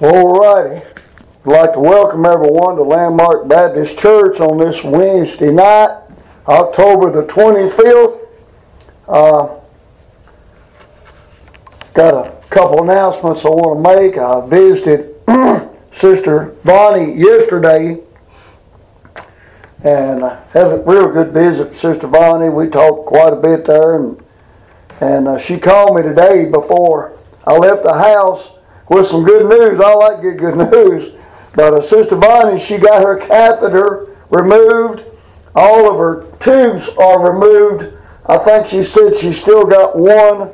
All righty. I'd like to welcome everyone to Landmark Baptist Church on this Wednesday night, October the 25th. Uh, got a couple announcements I want to make. I visited Sister Bonnie yesterday and uh, had a real good visit with Sister Bonnie. We talked quite a bit there and and uh, she called me today before I left the house with some good news. I like good good news. But uh, Sister Bonnie, she got her catheter removed. All of her tubes are removed. I think she said she still got one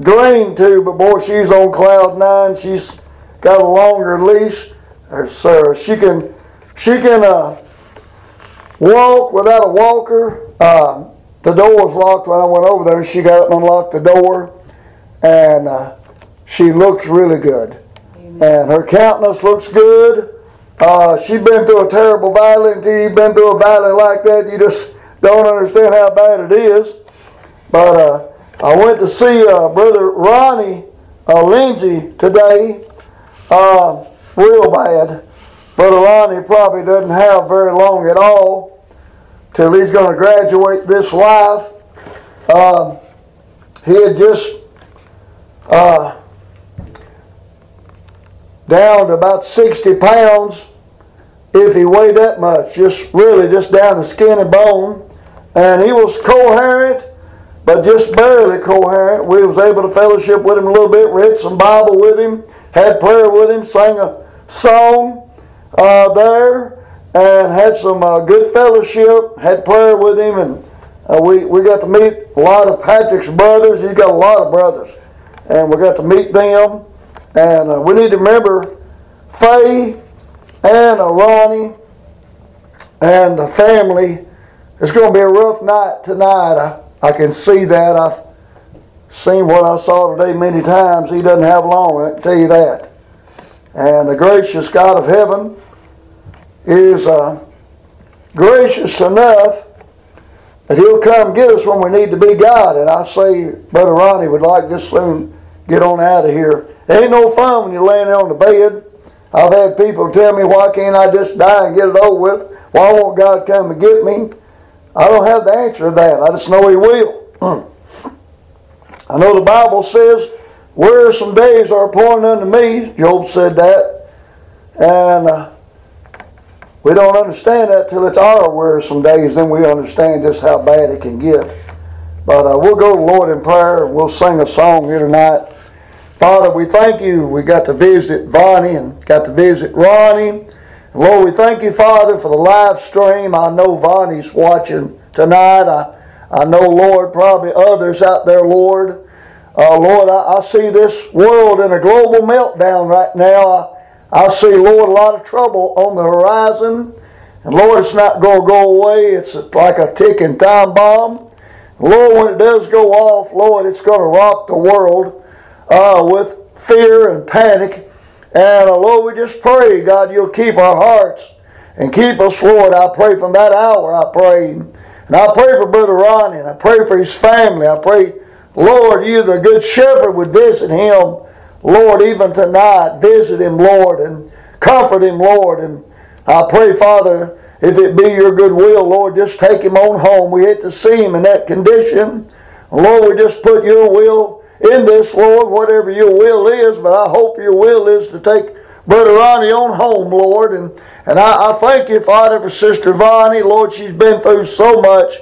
drain tube, but boy, she's on cloud nine. She's got a longer leash, so she can she can uh, walk without a walker. Uh, the door was locked when I went over there. She got up and unlocked the door, and uh, she looks really good. And her countenance looks good. Uh, she's been through a terrible valley. Until you've been through a valley like that, you just don't understand how bad it is. But uh, I went to see uh, Brother Ronnie uh, Lindsay today. Uh, real bad. Brother Ronnie probably doesn't have very long at all till he's going to graduate this life. Uh, he had just uh, down to about 60 pounds if he weighed that much, just really just down to skin and bone. And he was coherent, but just barely coherent. We was able to fellowship with him a little bit, read some Bible with him, had prayer with him, sang a song uh, there, and had some uh, good fellowship, had prayer with him, and uh, we, we got to meet a lot of Patrick's brothers. He's got a lot of brothers. And we got to meet them. And uh, we need to remember Faye and Ronnie and the family. It's going to be a rough night tonight. I, I can see that. I've seen what I saw today many times. He doesn't have long, I can tell you that. And the gracious God of heaven is uh, gracious enough that He'll come get us when we need to be God. And I say, Brother Ronnie would like just soon get on out of here. It ain't no fun when you're laying there on the bed. I've had people tell me, why can't I just die and get it over with? Why won't God come and get me? I don't have the answer to that. I just know He will. I know the Bible says, wearisome days are appointed unto me. Job said that. And uh, we don't understand that till it's our wearisome days. Then we understand just how bad it can get. But uh, we'll go to the Lord in prayer and we'll sing a song here tonight. Father, we thank you. We got to visit Bonnie and got to visit Ronnie. Lord, we thank you, Father, for the live stream. I know Bonnie's watching tonight. I, I know, Lord, probably others out there, Lord. Uh, Lord, I, I, see this world in a global meltdown right now. I, I see, Lord, a lot of trouble on the horizon. And Lord, it's not going to go away. It's like a ticking time bomb. Lord, when it does go off, Lord, it's going to rock the world uh, with fear and panic. And uh, Lord, we just pray, God, you'll keep our hearts and keep us, Lord. I pray from that hour, I pray. And I pray for Brother Ronnie, and I pray for his family. I pray, Lord, you, the good shepherd, would visit him, Lord, even tonight. Visit him, Lord, and comfort him, Lord. And I pray, Father, if it be your good will, Lord, just take him on home. We hate to see him in that condition. Lord, we just put your will in this, Lord, whatever your will is, but I hope your will is to take Brother Ronnie on home, Lord. And, and I, I thank you, Father, for Sister Bonnie. Lord, she's been through so much,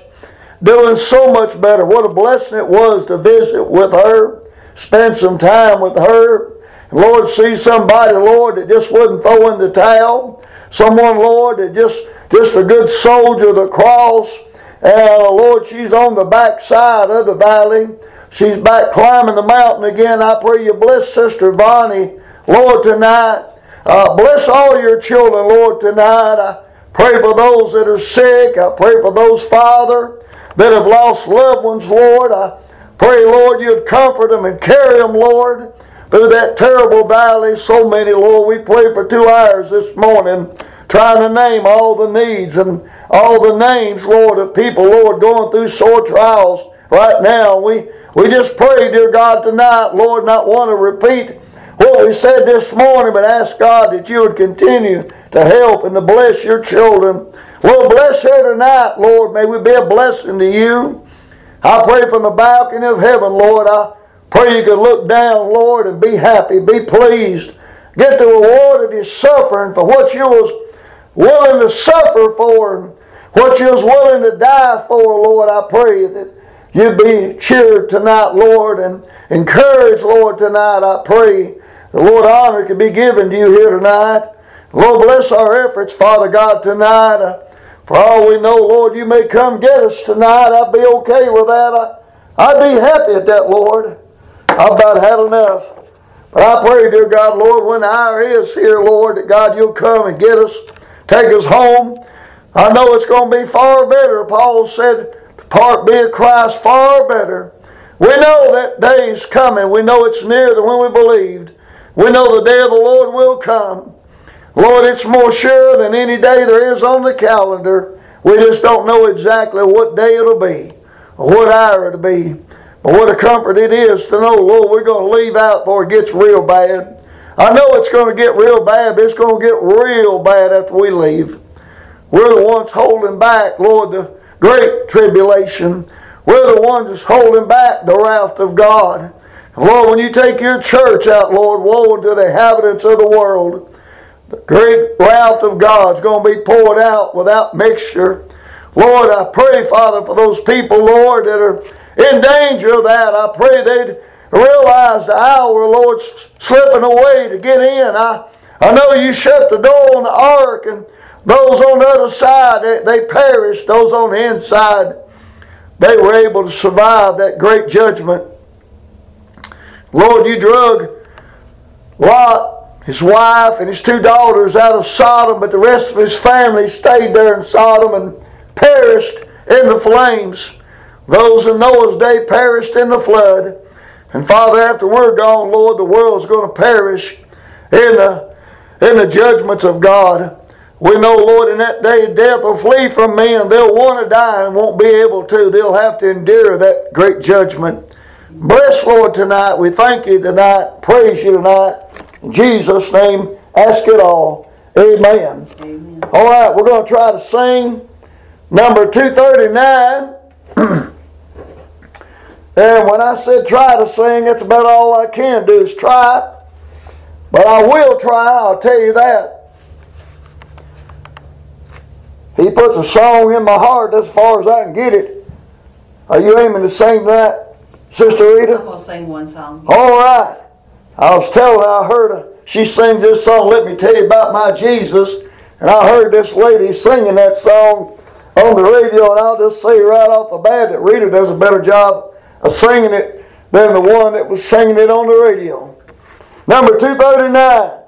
doing so much better. What a blessing it was to visit with her, spend some time with her. Lord, see somebody, Lord, that just wouldn't throw in the towel. Someone, Lord, that just just a good soldier of the cross. And uh, Lord, she's on the back side of the valley. She's back climbing the mountain again. I pray you bless Sister Bonnie, Lord, tonight. Uh, bless all your children, Lord, tonight. I pray for those that are sick. I pray for those, Father, that have lost loved ones, Lord. I pray, Lord, you'd comfort them and carry them, Lord, through that terrible valley. So many, Lord. We pray for two hours this morning trying to name all the needs and all the names, Lord, of people, Lord, going through sore trials right now. We we just pray, dear God, tonight, Lord, not want to repeat what we said this morning, but ask God that you would continue to help and to bless your children. Lord, bless her tonight, Lord. May we be a blessing to you. I pray from the balcony of heaven, Lord. I pray you could look down, Lord, and be happy, be pleased. Get the reward of your suffering for what you was willing to suffer for and what you was willing to die for, Lord. I pray that you be cheered tonight, Lord, and encouraged, Lord, tonight. I pray the Lord honor can be given to you here tonight. Lord, bless our efforts, Father God, tonight. Uh, for all we know, Lord, you may come get us tonight. I'd be okay with that. I, I'd be happy at that, Lord. I've about had enough. But I pray, dear God, Lord, when the hour is here, Lord, that God, you'll come and get us, take us home. I know it's going to be far better. Paul said, part be of Christ far better. We know that day is coming. We know it's nearer than when we believed. We know the day of the Lord will come. Lord, it's more sure than any day there is on the calendar. We just don't know exactly what day it'll be or what hour it'll be. But what a comfort it is to know, Lord, we're going to leave out before it gets real bad. I know it's going to get real bad, but it's going to get real bad after we leave. We're the ones holding back, Lord, the great tribulation. We're the ones that's holding back the wrath of God. Lord, when you take your church out, Lord, woe unto the inhabitants of the world. The great wrath of God's going to be poured out without mixture. Lord, I pray, Father, for those people, Lord, that are in danger of that. I pray they'd realize the hour, Lord, slipping away to get in. I, I know you shut the door on the ark, and those on the other side, they, they perished. Those on the inside, they were able to survive that great judgment. Lord, you drug Lot, his wife, and his two daughters out of Sodom, but the rest of his family stayed there in Sodom and perished in the flames. Those in Noah's day perished in the flood. And Father, after we're gone, Lord, the world's going to perish in the, in the judgments of God. We know, Lord, in that day death will flee from men. They'll want to die and won't be able to. They'll have to endure that great judgment. Bless, Lord, tonight. We thank you tonight. Praise you tonight. In Jesus' name, ask it all. Amen. Amen. All right, we're going to try to sing number 239. and when I said try to sing, that's about all I can do is try. But I will try, I'll tell you that. He puts a song in my heart as far as I can get it. Are you aiming to sing that? Sister Rita? I'm going to sing one song. All right. I was telling her, I heard her, she sings this song, Let Me Tell You About My Jesus. And I heard this lady singing that song on the radio, and I'll just say right off the bat that Rita does a better job of singing it than the one that was singing it on the radio. Number 239.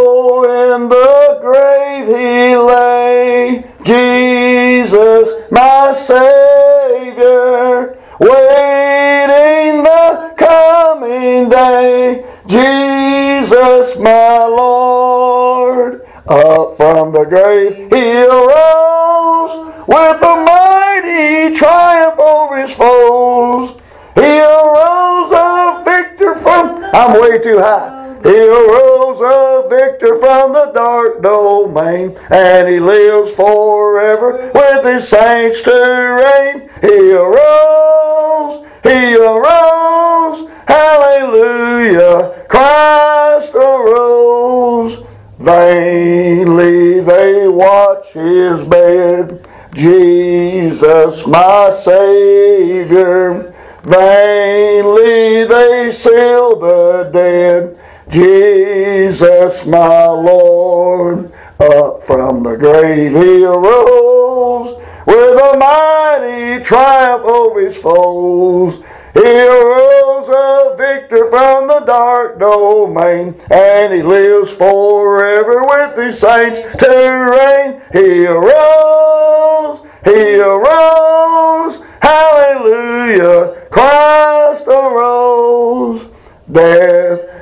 In the grave he lay, Jesus, my Savior waiting the coming day. Jesus, my Lord, up from the grave he arose with a mighty triumph over his foes. He arose a victor from. I'm way too high. He arose a victor from the dark domain, and he lives forever with his saints to reign. He arose, he arose, hallelujah, Christ arose. Vainly they watch his bed, Jesus my Savior. Vainly they seal the dead. Jesus, my Lord, up from the grave he arose with a mighty triumph over his foes. He arose a victor from the dark domain, and he lives forever with his saints to reign. He arose, he arose, hallelujah, Christ arose. Death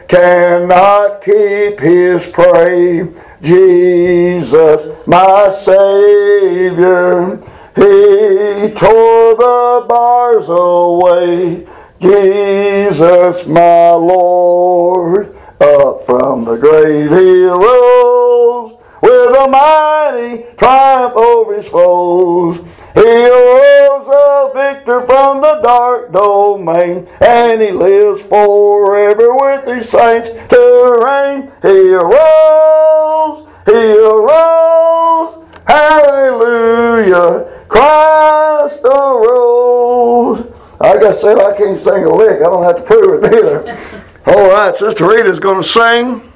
cannot keep his prey. Jesus, my Savior, he tore the bars away. Jesus, my Lord, up from the grave he arose with a mighty triumph over his foes. He arose a victor from the dark domain, and he lives forever with his saints to reign. He arose, he arose, hallelujah, Christ arose. Like I said, I can't sing a lick. I don't have to prove it either. All right, Sister Rita's going to sing.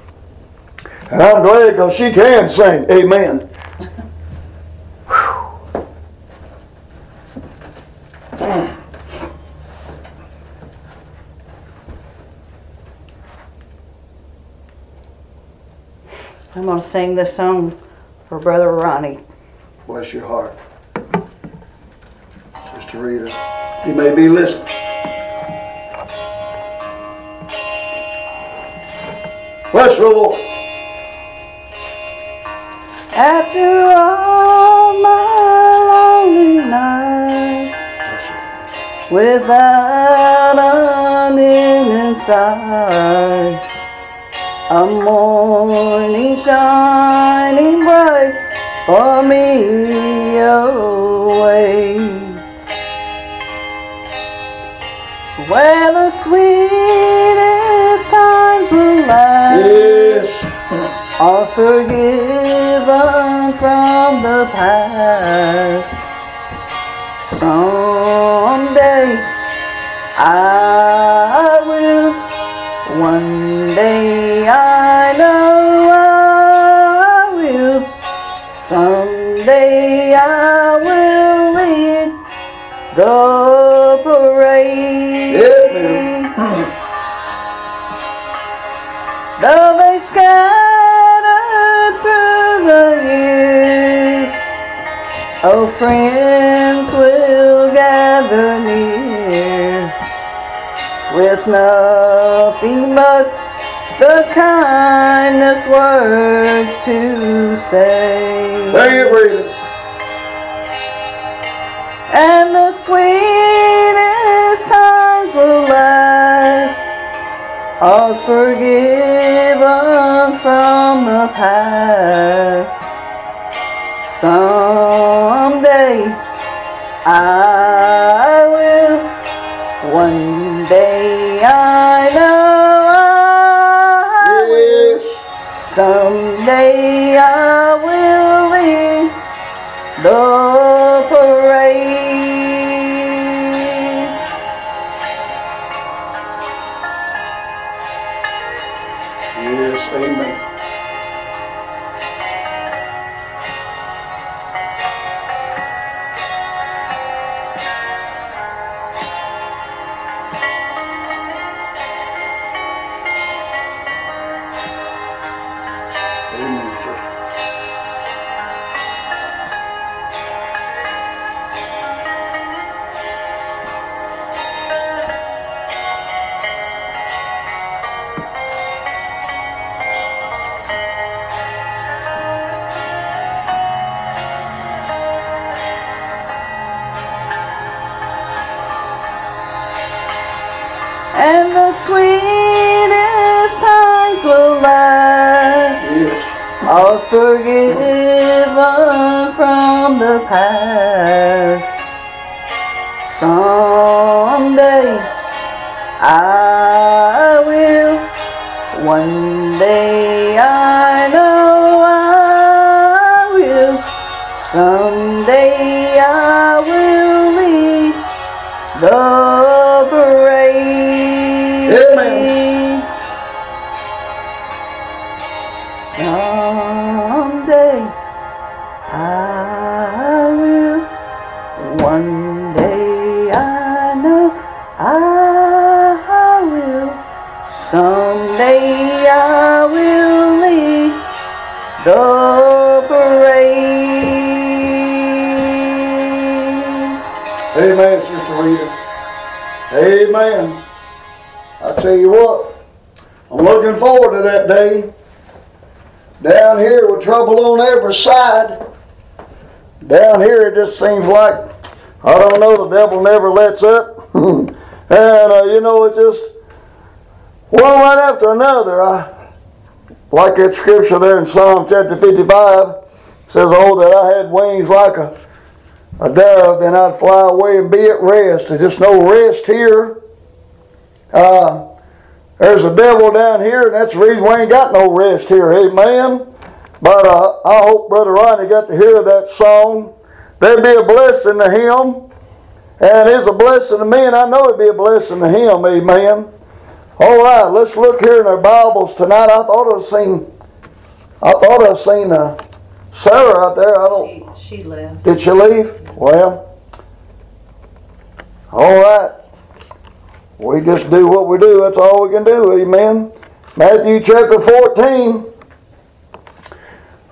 And I'm glad because she can sing. Amen. I'm going to sing this song for Brother Ronnie. Bless your heart. Sister Rita. He may be listening. Bless the Lord. After all my lonely nights, Bless your Father. without an end in sight, a morning shining bright for me awaits. Where the sweetest times will last. Yes. All forgiven from the past. Someday I will. One day I know I will. Someday I will lead the parade. Amen. Though they scattered through the years, oh, friends will gather near with nothing but the kindest words to say. It, Rita. And the sweetest times will last. All's forgiven from the past. Someday I will. One day Someday I will lead the Amen. I tell you what, I'm looking forward to that day. Down here with trouble on every side. Down here it just seems like, I don't know, the devil never lets up. and uh, you know, it just, one right after another. I like that scripture there in Psalm chapter 55 says, Oh, that I had wings like a, a dove, then I'd fly away and be at rest. There's just no rest here. Uh, there's a devil down here, and that's the reason we ain't got no rest here. Amen. But uh, I hope Brother Ronnie got to hear that song. There'd be a blessing to him. And it's a blessing to me, and I know it'd be a blessing to him. Amen. All right, let's look here in our Bibles tonight. I thought I'd seen, I thought I'd seen uh, Sarah out there. I don't. She, she left. Did she leave? Well, all right. We just do what we do. That's all we can do. Amen. Matthew chapter 14.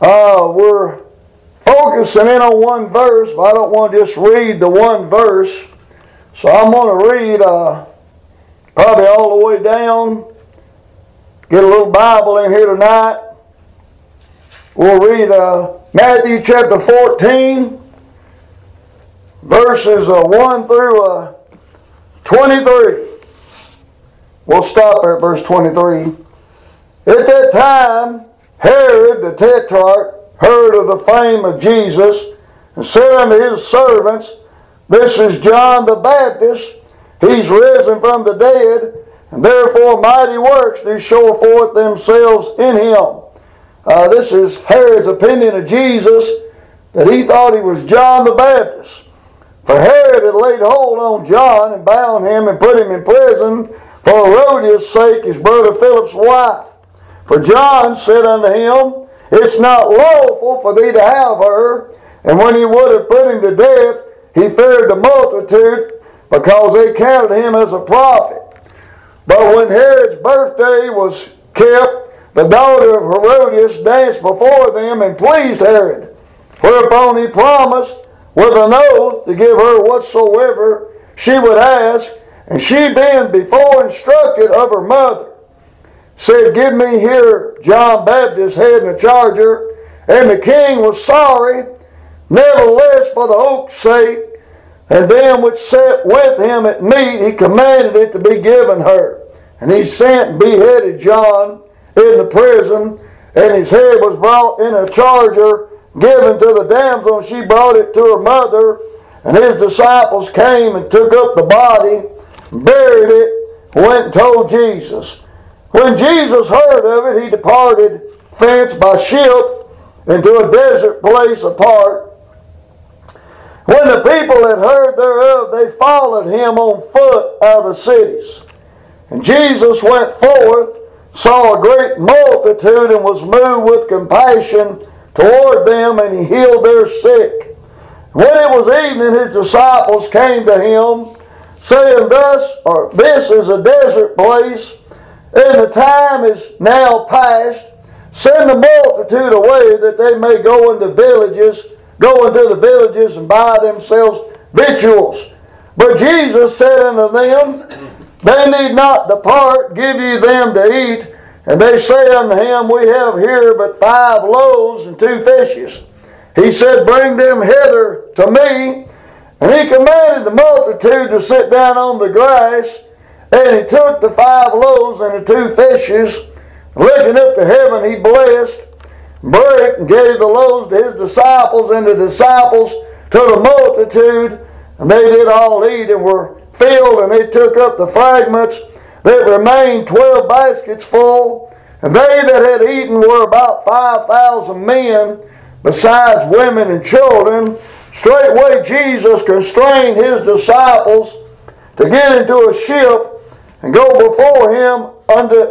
Uh, we're focusing in on one verse, but I don't want to just read the one verse. So I'm going to read uh, probably all the way down. Get a little Bible in here tonight. We'll read uh, Matthew chapter 14, verses uh, 1 through uh, 23. We'll stop at verse 23. At that time, Herod the Tetrarch heard of the fame of Jesus and said unto his servants, This is John the Baptist. He's risen from the dead, and therefore mighty works do show forth themselves in him. Uh, this is Herod's opinion of Jesus that he thought he was John the Baptist. For Herod had laid hold on John and bound him and put him in prison for Herodias' sake, his brother Philip's wife. For John said unto him, It's not lawful for thee to have her. And when he would have put him to death, he feared the multitude because they counted him as a prophet. But when Herod's birthday was kept, the daughter of Herodias danced before them and pleased Herod. Whereupon he promised with an oath to give her whatsoever she would ask, and she being before instructed of her mother, said, Give me here John Baptist's head and a charger. And the king was sorry, nevertheless for the oak's sake, and them which sat with him at meat, he commanded it to be given her. And he sent and beheaded John in the prison, and his head was brought in a charger given to the damsel, and she brought it to her mother. And his disciples came and took up the body, buried it, went and told Jesus. When Jesus heard of it, he departed thence by ship into a desert place apart. When the people had heard thereof, they followed him on foot out of the cities. And Jesus went forth, saw a great multitude, and was moved with compassion toward them, and he healed their sick. When it was evening, his disciples came to him, saying, Thus, or uh, this is a desert place, and the time is now past. Send the multitude away that they may go into villages, go into the villages and buy themselves victuals. But Jesus said unto them, They need not depart, give ye them to eat. And they say unto him, We have here but five loaves and two fishes. He said, Bring them hither to me. And he commanded the multitude to sit down on the grass. And he took the five loaves and the two fishes, looking up to heaven, he blessed, broke, and gave the loaves to his disciples, and the disciples to the multitude. And they did all eat and were filled, and they took up the fragments that remained, twelve baskets full. And they that had eaten were about five thousand men, besides women and children. Straightway Jesus constrained his disciples to get into a ship and go before him under,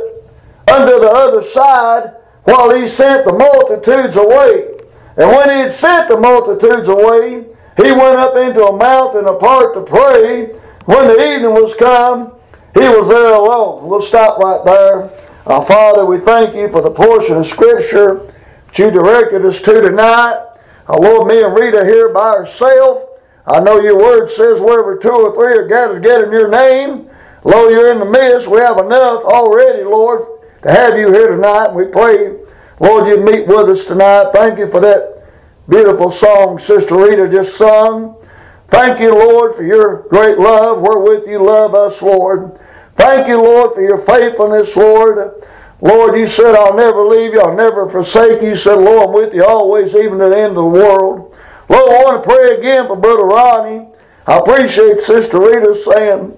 under the other side while he sent the multitudes away. And when he had sent the multitudes away, he went up into a mountain apart to pray. When the evening was come, he was there alone. We'll stop right there. Uh, Father, we thank you for the portion of Scripture that you directed us to tonight. Uh, Lord, me and Rita here by ourselves. I know your word says wherever two or three are gathered together in your name, Lord, you're in the midst. We have enough already, Lord, to have you here tonight. We pray, Lord, you'd meet with us tonight. Thank you for that beautiful song Sister Rita just sung. Thank you, Lord, for your great love wherewith you love us, Lord. Thank you, Lord, for your faithfulness, Lord. Lord, you said, I'll never leave you, I'll never forsake you. You said, Lord, I'm with you always, even to the end of the world. Lord, I want to pray again for Brother Ronnie. I appreciate Sister Rita saying,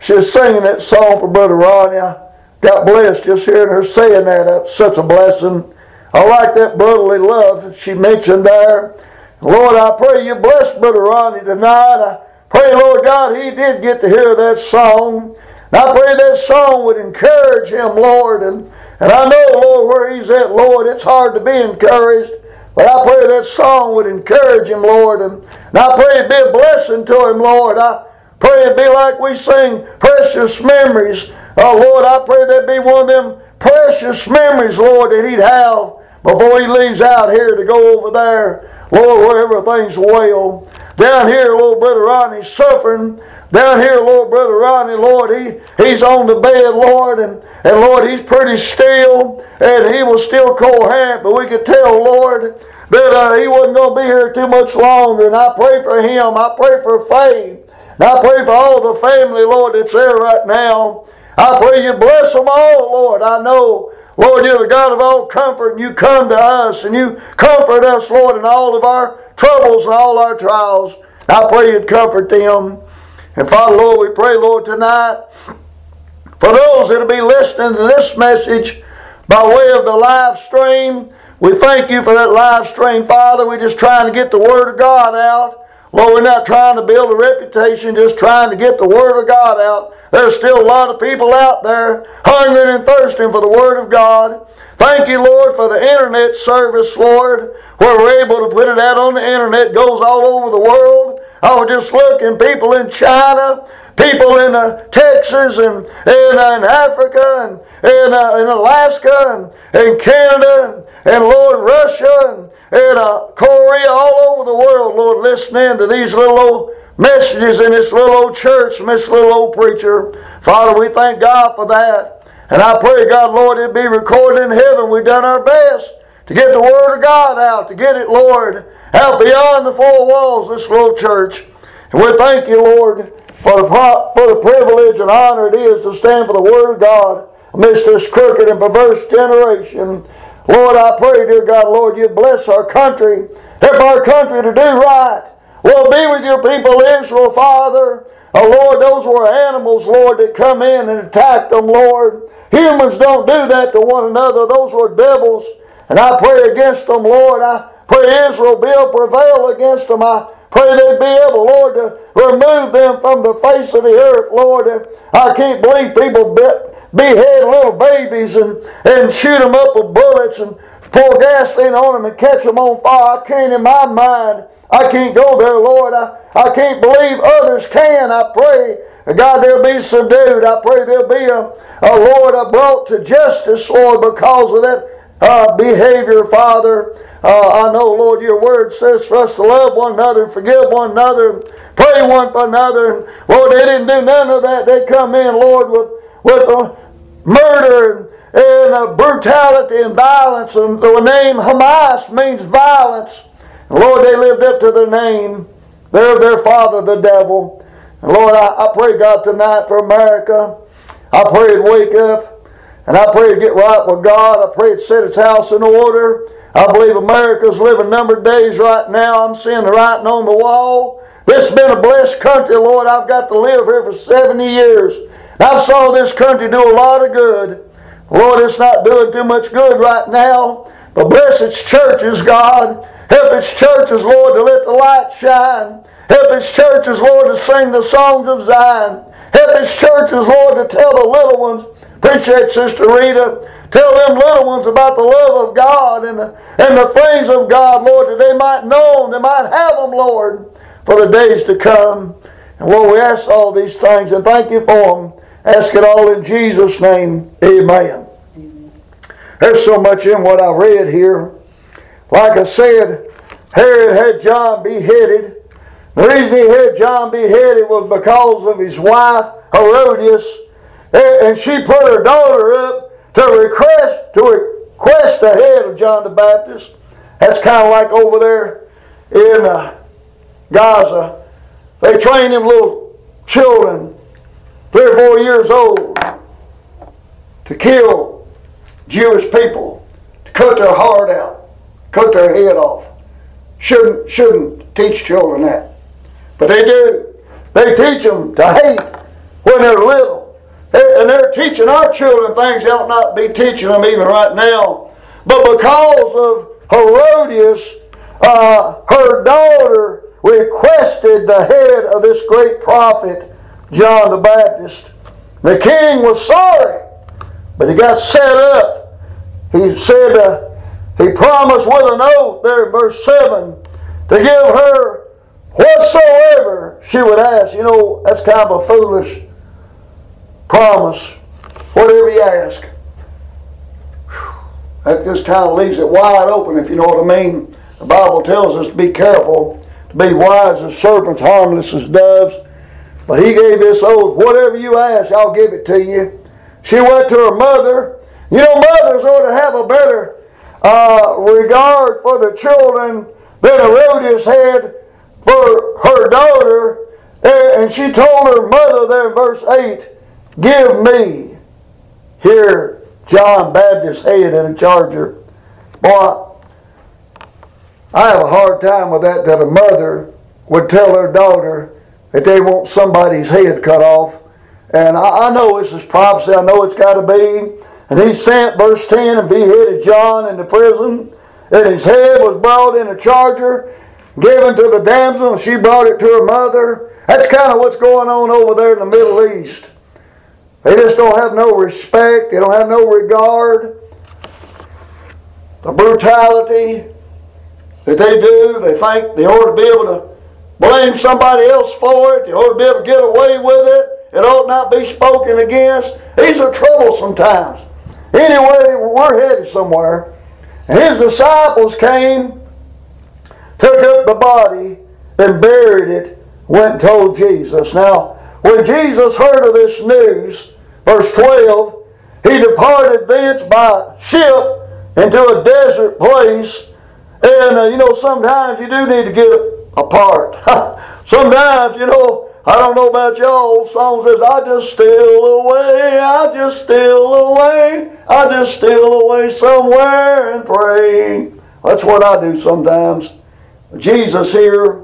she's singing that song for Brother Ronnie. I got blessed just hearing her saying that. That's such a blessing. I like that brotherly love that she mentioned there. Lord, I pray you bless Brother Ronnie tonight. I pray, Lord God, he did get to hear that song. And I pray that song would encourage him, Lord. And, and I know, Lord, where he's at, Lord, it's hard to be encouraged. But I pray that song would encourage him, Lord. And, and I pray it'd be a blessing to him, Lord. I pray it'd be like we sing precious memories. Oh, Lord, I pray that'd be one of them precious memories, Lord, that he'd have before he leaves out here to go over there Lord, where everything's well. Down here, little Brother Ronnie's suffering. Down here, Lord Brother Ronnie, Lord, he, he's on the bed, Lord, and, and Lord, he's pretty still, and he was still coherent, but we could tell, Lord, that uh, he wasn't going to be here too much longer. And I pray for him. I pray for faith. And I pray for all the family, Lord, that's there right now. I pray you bless them all, Lord. I know Lord, you're the God of all comfort, and you come to us, and you comfort us, Lord, in all of our troubles and all our trials. I pray you'd comfort them. And Father, Lord, we pray, Lord, tonight for those that'll be listening to this message by way of the live stream. We thank you for that live stream, Father. We're just trying to get the Word of God out. Lord, we're not trying to build a reputation, just trying to get the Word of God out. There's still a lot of people out there hungering and thirsting for the Word of God. Thank you, Lord, for the internet service, Lord, where we're able to put it out on the internet. It goes all over the world. I was just looking, people in China, people in uh, Texas and in, uh, in Africa and in, uh, in Alaska and in Canada and, and Lord, Russia and, and uh, Korea, all over the world, Lord, listening to these little old messages in this little old church from this little old preacher. Father, we thank God for that. And I pray, God, Lord, it be recorded in heaven. We've done our best to get the Word of God out, to get it, Lord, out beyond the four walls of this little church. And we thank you, Lord, for the, for the privilege and honor it is to stand for the Word of God amidst this crooked and perverse generation. Lord, I pray, dear God, Lord, you bless our country. Help our country to do right. Lord, be with your people, Israel, Father. Oh, Lord, those were animals, Lord, that come in and attack them, Lord. Humans don't do that to one another. Those were devils. And I pray against them, Lord. I pray Israel be able to prevail against them. I pray they'd be able, Lord, to remove them from the face of the earth, Lord. I can't believe people behead little babies and, and shoot them up with bullets and pour gasoline on them and catch them on fire. I can't in my mind I can't go there, Lord. I, I can't believe others can. I pray, God, they'll be subdued. I pray they'll be, a, a Lord, brought to justice, Lord, because of that uh, behavior, Father. Uh, I know, Lord, your word says for us to love one another and forgive one another and pray one for another. And Lord, they didn't do none of that. They come in, Lord, with, with murder and, and brutality and violence. And the name Hamas means violence. Lord, they lived up to their name. They're their father, the devil. And Lord, I, I pray, God, tonight for America. I pray it wake up. And I pray it get right with God. I pray it set its house in order. I believe America's living number of days right now. I'm seeing the writing on the wall. This has been a blessed country, Lord. I've got to live here for 70 years. I've saw this country do a lot of good. Lord, it's not doing too much good right now. But bless its churches, God. Help its churches, Lord, to let the light shine. Help its churches, Lord, to sing the songs of Zion. Help its churches, Lord, to tell the little ones. Appreciate Sister Rita. Tell them little ones about the love of God and the, and the things of God, Lord, that they might know them, they might have them, Lord, for the days to come. And Lord, we ask all these things and thank you for them. Ask it all in Jesus' name. Amen. There's so much in what I read here. Like I said, Herod had John beheaded. The reason he had John beheaded was because of his wife, Herodias, and she put her daughter up to request, to request the head of John the Baptist. That's kind of like over there in uh, Gaza. they train them little children, three or four years old, to kill Jewish people, to cut their heart out, cut their head off. Shouldn't shouldn't teach children that, but they do. They teach them to hate when they're little, and they're teaching our children things they ought not be teaching them even right now. But because of Herodias, uh, her daughter requested the head of this great prophet, John the Baptist. The king was sorry, but he got set up. He said, uh, he promised with an oath there in verse 7 to give her whatsoever she would ask. You know, that's kind of a foolish promise. Whatever you ask. That just kind of leaves it wide open, if you know what I mean. The Bible tells us to be careful, to be wise as serpents, harmless as doves. But he gave this oath whatever you ask, I'll give it to you. She went to her mother. You know, mothers ought to have a better uh, regard for the children than Herodias had for her daughter. And she told her mother there in verse 8, Give me here John Baptist's head in a charger. Boy, I have a hard time with that, that a mother would tell her daughter that they want somebody's head cut off. And I, I know this is prophecy, I know it's got to be. And he sent, verse 10, and beheaded John into prison. And his head was brought in a charger, given to the damsel, and she brought it to her mother. That's kind of what's going on over there in the Middle East. They just don't have no respect. They don't have no regard. The brutality that they do, they think they ought to be able to blame somebody else for it. They ought to be able to get away with it. It ought not be spoken against. These are troublesome times. Anyway, we're headed somewhere. And his disciples came, took up the body, and buried it, went and told Jesus. Now, when Jesus heard of this news, verse 12, he departed thence by ship into a desert place. And, uh, you know, sometimes you do need to get apart. sometimes, you know, I don't know about y'all, song says, I just steal away, I just steal away, I just steal away somewhere and pray. That's what I do sometimes. Jesus here,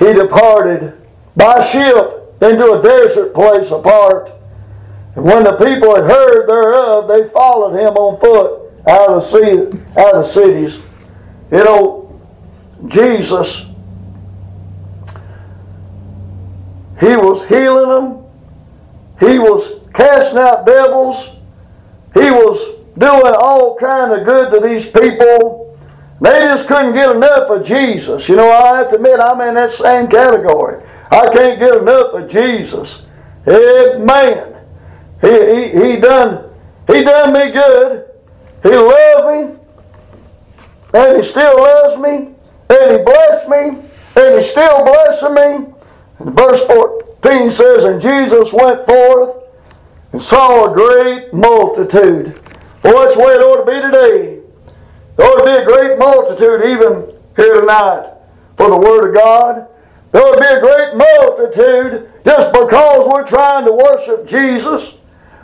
he departed by ship into a desert place apart. And when the people had heard thereof, they followed him on foot out of the sea, out of the cities. You know, Jesus, he was healing them. He was casting out devils. He was doing all kind of good to these people. They just couldn't get enough of Jesus. You know, I have to admit, I'm in that same category. I can't get enough of Jesus. Amen. He, he, he done he done me good. He loved me. And he still loves me. And he blessed me. And he's still blessing me. And verse 14 says, And Jesus went forth and saw a great multitude. Well, that's the way it ought to be today. There ought to be a great multitude even here tonight for the Word of God. There would be a great multitude just because we're trying to worship Jesus.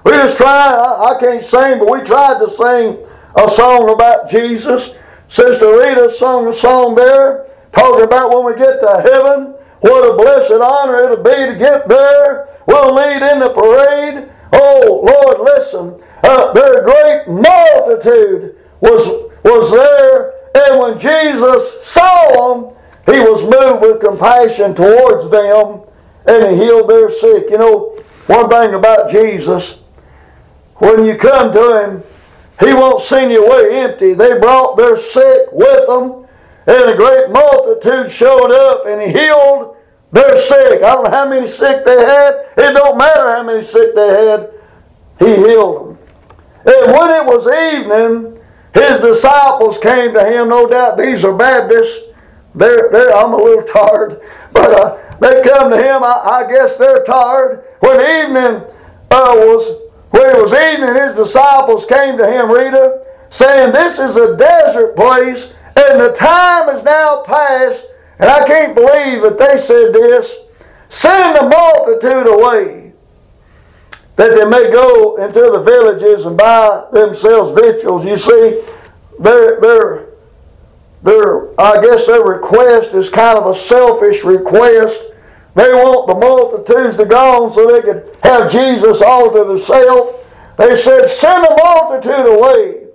We just try, I, I can't sing, but we tried to sing a song about Jesus. Sister Rita sung a song there talking about when we get to heaven, what a blessed honor it'll be to get there. We'll lead in the parade. Oh, Lord, listen. Uh, their great multitude was, was there. And when Jesus saw them, he was moved with compassion towards them and he healed their sick. You know, one thing about Jesus, when you come to him, he won't send you away empty. They brought their sick with them, and a great multitude showed up and he healed their sick. I don't know how many sick they had. It don't matter how many sick they had. He healed them. And when it was evening, his disciples came to him. No doubt these are Baptists. They're, they're, I'm a little tired, but uh, they come to him. I, I, guess they're tired. When evening uh, was, when it was evening, his disciples came to him, Rita, saying, "This is a desert place, and the time is now past, And I can't believe that they said this send the multitude away, that they may go into the villages and buy themselves victuals. You see, their, their, their, I guess their request is kind of a selfish request. They want the multitudes to go on so they could have Jesus all to themselves. They said, Send the multitude away.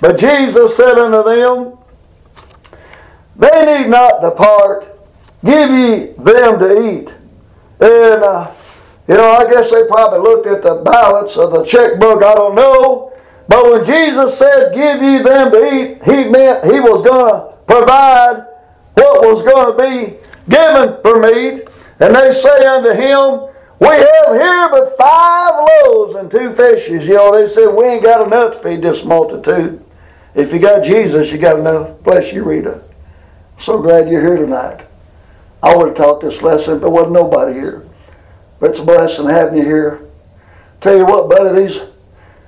But Jesus said unto them, They need not depart. Give ye them to eat. And, uh, you know, I guess they probably looked at the balance of the checkbook. I don't know. But when Jesus said, Give ye them to eat, he meant he was going to provide what was going to be given for meat. And they say unto him, We have here but five loaves and two fishes. You know, they said, We ain't got enough to feed this multitude. If you got Jesus, you got enough. Bless you, Rita. So glad you're here tonight. I would have taught this lesson, but wasn't nobody here. But it's a blessing having you here. Tell you what, buddy, these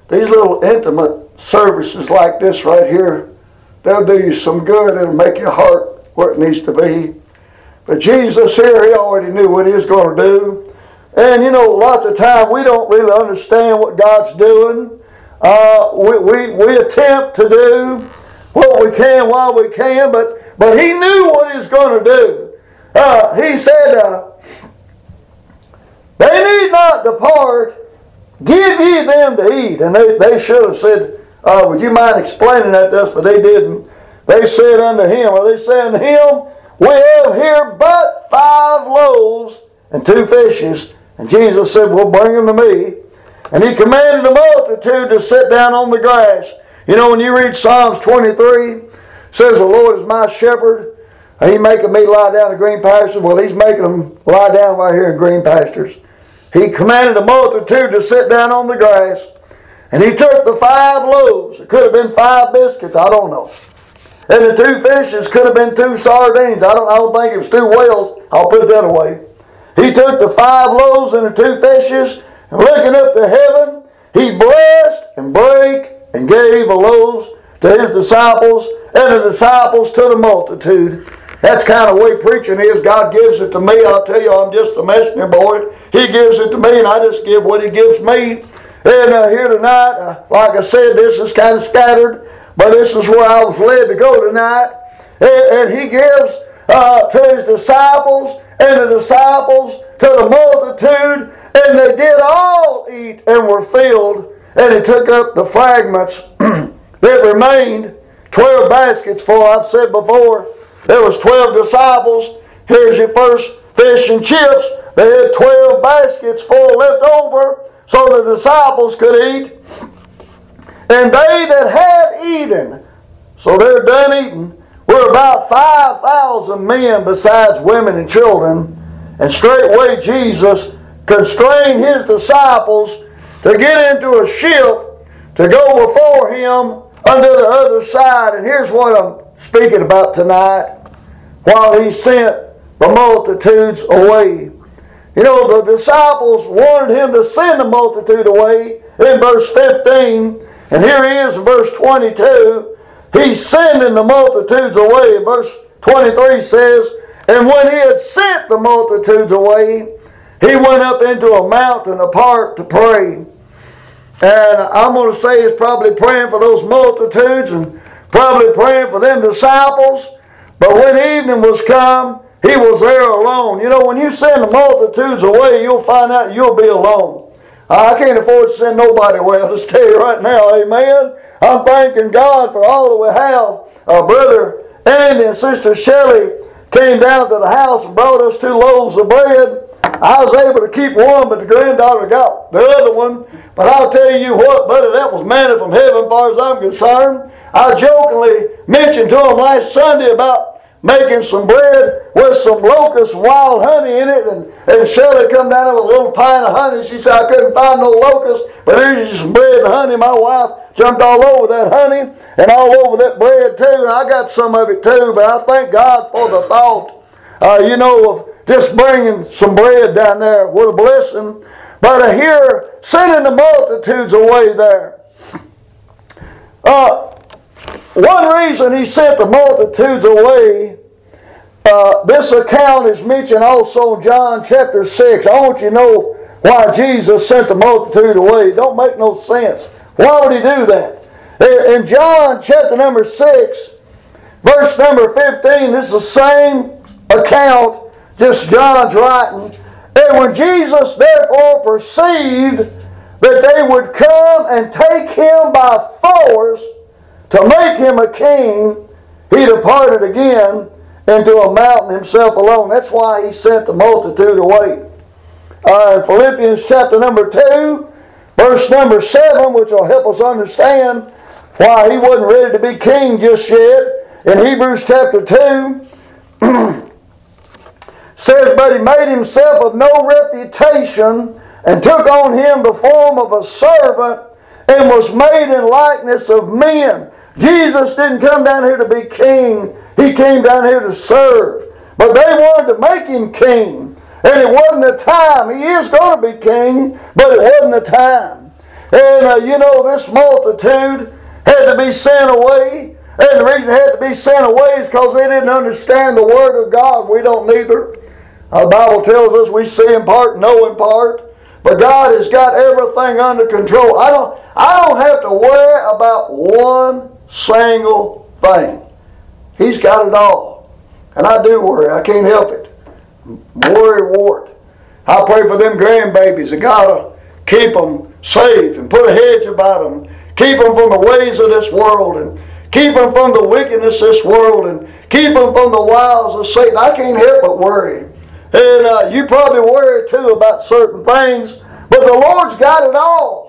these little intimate services like this right here, they'll do you some good. It'll make your heart where it needs to be. But Jesus here, he already knew what he was going to do. And you know, lots of time we don't really understand what God's doing. Uh, we, we, we attempt to do what we can while we can, but, but he knew what he was going to do. Uh, he said, uh, They need not depart, give ye them to eat. And they, they should have said, uh, Would you mind explaining that to us? But they didn't. They said unto him, or they said unto him, We have here but five loaves and two fishes. And Jesus said, Well, bring them to me. And he commanded the multitude to sit down on the grass. You know, when you read Psalms 23, says, The Lord is my shepherd. And he making me lie down in green pastures. Well, he's making them lie down right here in green pastures. He commanded the multitude to sit down on the grass. And he took the five loaves. It could have been five biscuits. I don't know. And the two fishes could have been two sardines. I don't, I don't think it was two whales. I'll put it that away. He took the five loaves and the two fishes, and looking up to heaven, he blessed and brake and gave the loaves to his disciples, and the disciples to the multitude. That's kind of way preaching is. God gives it to me. I'll tell you, I'm just a messenger boy. He gives it to me, and I just give what He gives me. And uh, here tonight, uh, like I said, this is kind of scattered, but this is where I was led to go tonight. And, and He gives uh, to His disciples, and the disciples to the multitude, and they did all eat and were filled. And He took up the fragments that remained, 12 baskets full, I've said before. There was 12 disciples. Here's your first fish and chips. They had 12 baskets full left over so the disciples could eat. And they that had eaten, so they're done eating, were about 5,000 men besides women and children. And straightway Jesus constrained his disciples to get into a ship to go before him unto the other side. And here's what I'm speaking about tonight while he sent the multitudes away. You know, the disciples wanted him to send the multitude away in verse 15, and here he is in verse 22. He's sending the multitudes away. Verse 23 says, And when he had sent the multitudes away, he went up into a mountain apart to pray. And I'm going to say he's probably praying for those multitudes and probably praying for them disciples. But when evening was come, he was there alone. You know, when you send the multitudes away, you'll find out you'll be alone. I can't afford to send nobody away. I'll just tell you right now, amen. I'm thanking God for all that we have. Our Brother Andy and Sister Shelley came down to the house and brought us two loaves of bread. I was able to keep one, but the granddaughter got the other one. But I'll tell you what, buddy, that was manna from heaven, as far as I'm concerned. I jokingly mentioned to him last Sunday about making some bread with some locust wild honey in it. And, and Shelley come down with a little pint of honey. She said, I couldn't find no locust, but here's some bread and honey. My wife jumped all over that honey and all over that bread too. I got some of it too, but I thank God for the thought, uh, you know, of just bringing some bread down there. What a blessing. But here, sending the multitudes away there. Uh, one reason he sent the multitudes away uh, this account is mentioned also in John chapter 6. I want you to know why Jesus sent the multitude away. It don't make no sense. Why would he do that? In John chapter number 6, verse number 15, this is the same account, just John's writing. And when Jesus therefore perceived that they would come and take him by force to make him a king, he departed again into a mountain himself alone. That's why he sent the multitude away. Uh, Philippians chapter number 2, verse number 7, which will help us understand why he wasn't ready to be king just yet. In Hebrews chapter 2, says, But he made himself of no reputation and took on him the form of a servant and was made in likeness of men. Jesus didn't come down here to be king, he came down here to serve. But they wanted to make him king. And it wasn't the time. He is going to be king, but it wasn't the time. And uh, you know, this multitude had to be sent away. And the reason they had to be sent away is because they didn't understand the Word of God. We don't neither. The Bible tells us we see in part, know in part. But God has got everything under control. I don't, I don't have to worry about one single thing. He's got it all. And I do worry. I can't help it. Worry wart. I pray for them grandbabies. I gotta keep them safe and put a hedge about them. Keep them from the ways of this world and keep them from the wickedness of this world and keep them from the wiles of Satan. I can't help but worry. And uh, you probably worry too about certain things, but the Lord's got it all.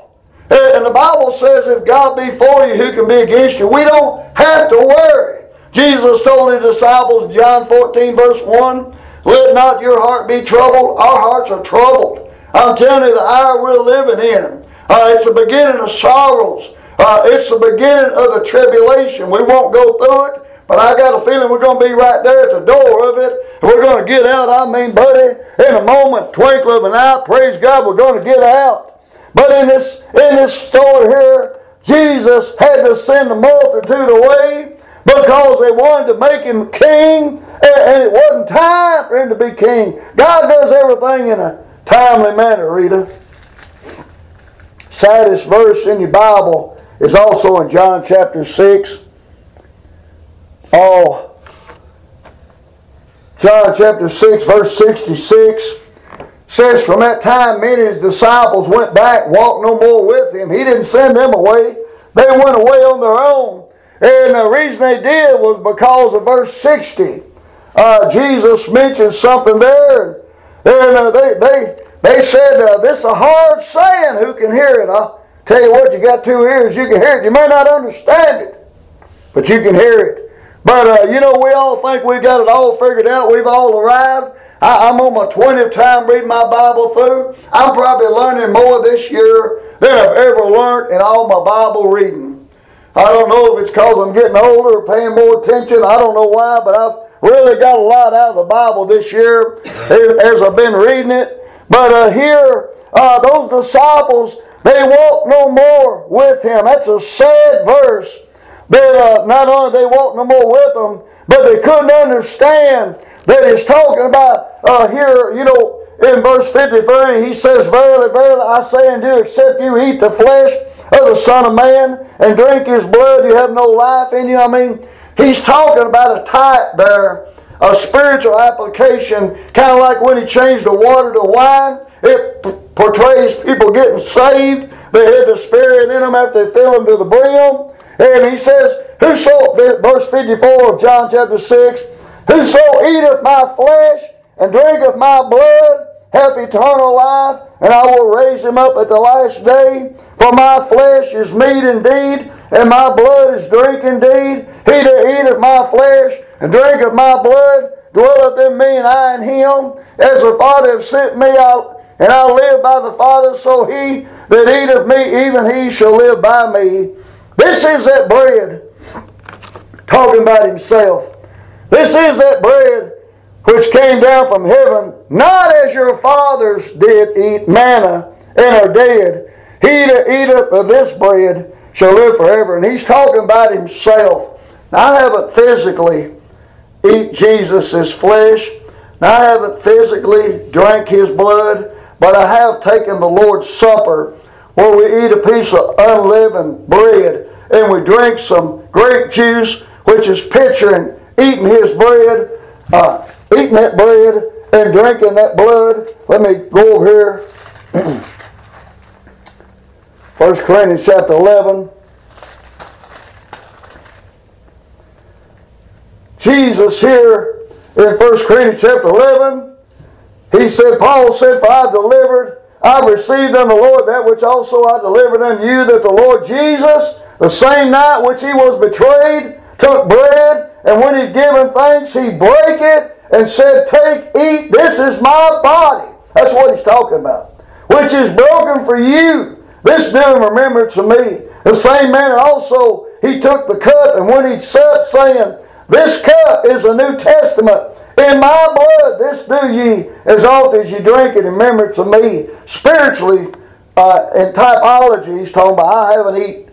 And the Bible says, if God be for you, who can be against you? We don't have to worry. Jesus told his disciples, John 14, verse 1, Let not your heart be troubled. Our hearts are troubled. I'm telling you, the hour we're living in, uh, it's the beginning of sorrows. Uh, it's the beginning of the tribulation. We won't go through it, but I got a feeling we're going to be right there at the door of it. We're going to get out. I mean, buddy, in a moment, twinkle of an eye, praise God, we're going to get out. But in this in this story here, Jesus had to send the multitude away because they wanted to make him king, and it wasn't time for him to be king. God does everything in a timely manner, Rita. Saddest verse in your Bible is also in John chapter 6. Oh, John chapter 6, verse 66 says, From that time, many of his disciples went back, walked no more with him. He didn't send them away, they went away on their own. And the reason they did was because of verse 60. Uh, Jesus mentioned something there, and uh, they, they, they said, uh, This is a hard saying. Who can hear it? I'll tell you what, you got two ears, you can hear it. You may not understand it, but you can hear it. But uh, you know, we all think we've got it all figured out. We've all arrived. I, am on my 20th time reading my Bible through. I'm probably learning more this year than I've ever learned in all my Bible reading. I don't know if it's because I'm getting older or paying more attention. I don't know why, but I've really got a lot out of the Bible this year as I've been reading it. But uh, here, uh, those disciples, they walk no more with him. That's a sad verse that uh, not only they walked no more with them, but they couldn't understand that he's talking about uh, here, you know, in verse 53, he says, Verily, verily, I say unto you, except you eat the flesh of the Son of Man and drink his blood, you have no life in you. I mean, he's talking about a type there, a spiritual application, kind of like when he changed the water to wine. It p- portrays people getting saved. They had the Spirit in them after they fill them to the brim. And he says, Whoso, verse 54 of John chapter 6, Whoso eateth my flesh and drinketh my blood hath eternal life, and I will raise him up at the last day. For my flesh is meat indeed, and my blood is drink indeed. He that eateth my flesh and drinketh my blood dwelleth in me, and I in him. As the Father hath sent me out, and I live by the Father, so he that eateth me, even he shall live by me. This is that bread, talking about himself. This is that bread which came down from heaven, not as your fathers did eat manna and are dead. He that eateth of this bread shall live forever. And he's talking about himself. Now, I haven't physically eat Jesus' flesh. Now, I haven't physically drank his blood, but I have taken the Lord's Supper where we eat a piece of unleavened bread and we drink some grape juice, which is picturing eating his bread, uh, eating that bread and drinking that blood. Let me go over here. 1 Corinthians chapter 11. Jesus here in 1 Corinthians chapter 11, he said, Paul said, For I delivered, I received unto the Lord that which also I delivered unto you, that the Lord Jesus, the same night which he was betrayed, took bread, and when he'd given thanks, he brake it and said, Take, eat, this is my body. That's what he's talking about. Which is broken for you. This do in remembrance of me. The same manner also he took the cup, and when he'd supped, saying, This cup is the New Testament in my blood. This do ye as oft as ye drink it in remembrance of me. Spiritually, uh, in typology, he's talking about I haven't eat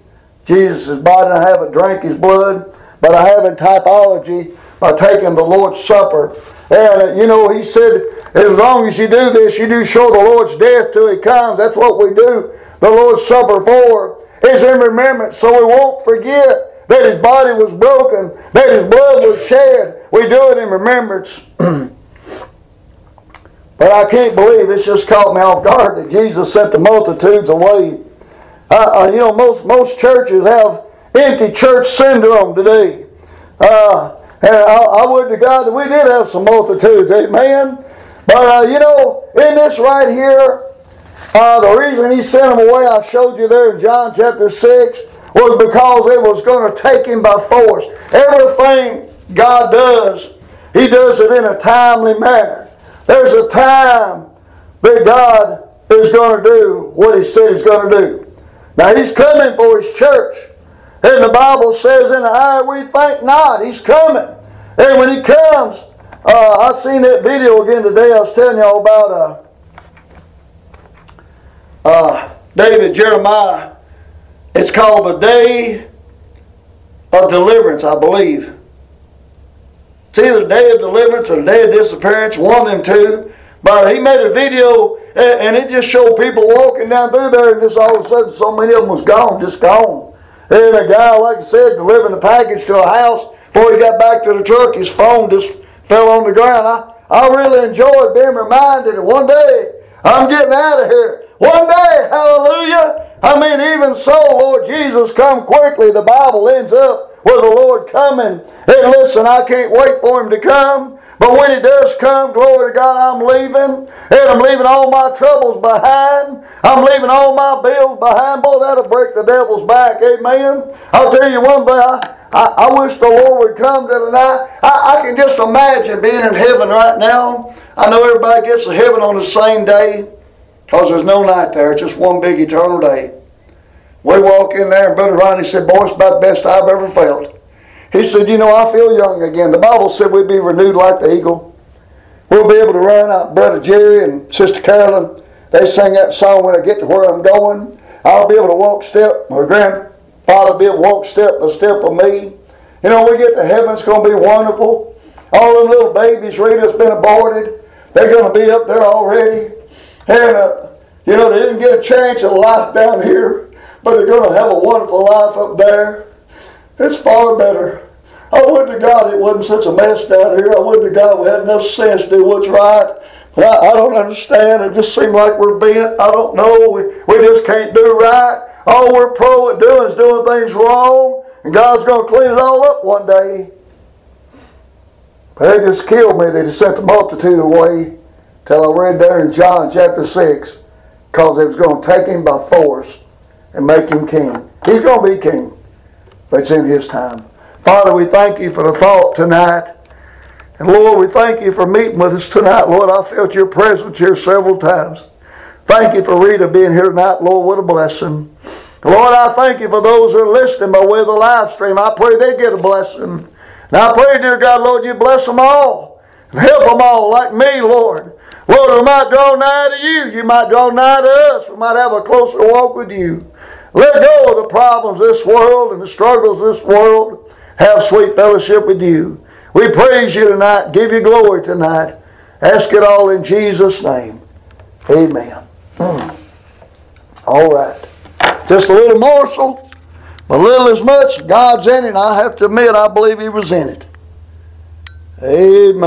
Jesus' body, I haven't drank his blood, but I have in typology by taking the Lord's Supper. And, uh, you know, he said, as long as you do this, you do show the Lord's death till he comes. That's what we do the Lord's Supper for, is in remembrance so we won't forget that his body was broken, that his blood was shed. We do it in remembrance. but I can't believe it's just caught me off guard that Jesus sent the multitudes away. Uh, uh, you know, most, most churches have empty church syndrome today. Uh, and I, I would to God that we did have some multitudes, amen. But uh, you know, in this right here, uh, the reason he sent them away, I showed you there in John chapter 6, was because it was going to take him by force. Everything God does, he does it in a timely manner. There's a time that God is going to do what he said he's going to do. Now, he's coming for his church. And the Bible says in the hour we think not, he's coming. And when he comes, uh, I seen that video again today. I was telling y'all about uh, uh, David Jeremiah. It's called the Day of Deliverance, I believe. It's either the Day of Deliverance or the Day of Disappearance, one of them two. But he made a video and it just showed people walking down through there and just all of a sudden so many of them was gone, just gone. And a guy, like I said, delivering a package to a house, before he got back to the truck, his phone just fell on the ground. I, I really enjoyed being reminded that one day I'm getting out of here. One day, hallelujah. I mean, even so, Lord Jesus, come quickly. The Bible ends up with the Lord coming. And listen, I can't wait for him to come. But when he does come, glory to God, I'm leaving. And I'm leaving all my troubles behind. I'm leaving all my bills behind. Boy, that'll break the devil's back. Amen. I'll tell you one thing. I, I, I wish the Lord would come to tonight. I, I can just imagine being in heaven right now. I know everybody gets to heaven on the same day. Because there's no night there, it's just one big eternal day. We walk in there, and Brother Ronnie said, Boy, it's about the best I've ever felt. He said, You know, I feel young again. The Bible said we'd be renewed like the eagle. We'll be able to run out. Brother Jerry and Sister Carolyn, they sang that song when I get to where I'm going. I'll be able to walk step. My grandfather will be able to walk step by step of me. You know, we get to heaven, it's going to be wonderful. All them little babies, Rita's been aborted. They're going to be up there already. And, uh, you know, they didn't get a chance at life down here, but they're going to have a wonderful life up there. It's far better. I wouldn't to God it wasn't such a mess down here. I would to God we had enough sense to do what's right. But I, I don't understand. It just seems like we're bent. I don't know. We, we just can't do right. All we're pro at doing is doing things wrong. And God's going to clean it all up one day. But they just killed me. They just sent the multitude away till I read there in John chapter 6 because it was going to take him by force and make him king. He's going to be king, it's in his time. Father, we thank you for the thought tonight. And Lord, we thank you for meeting with us tonight. Lord, I felt your presence here several times. Thank you for Rita being here tonight. Lord, what a blessing. Lord, I thank you for those who are listening by way of the live stream. I pray they get a blessing. And I pray, dear God, Lord, you bless them all. And help them all like me, Lord. Lord, we might draw nigh to you. You might draw nigh to us. We might have a closer walk with you. Let go of the problems of this world and the struggles of this world. Have sweet fellowship with you. We praise you tonight, give you glory tonight. Ask it all in Jesus' name. Amen. Hmm. All right. Just a little morsel, but little as much. God's in it. I have to admit, I believe He was in it. Amen.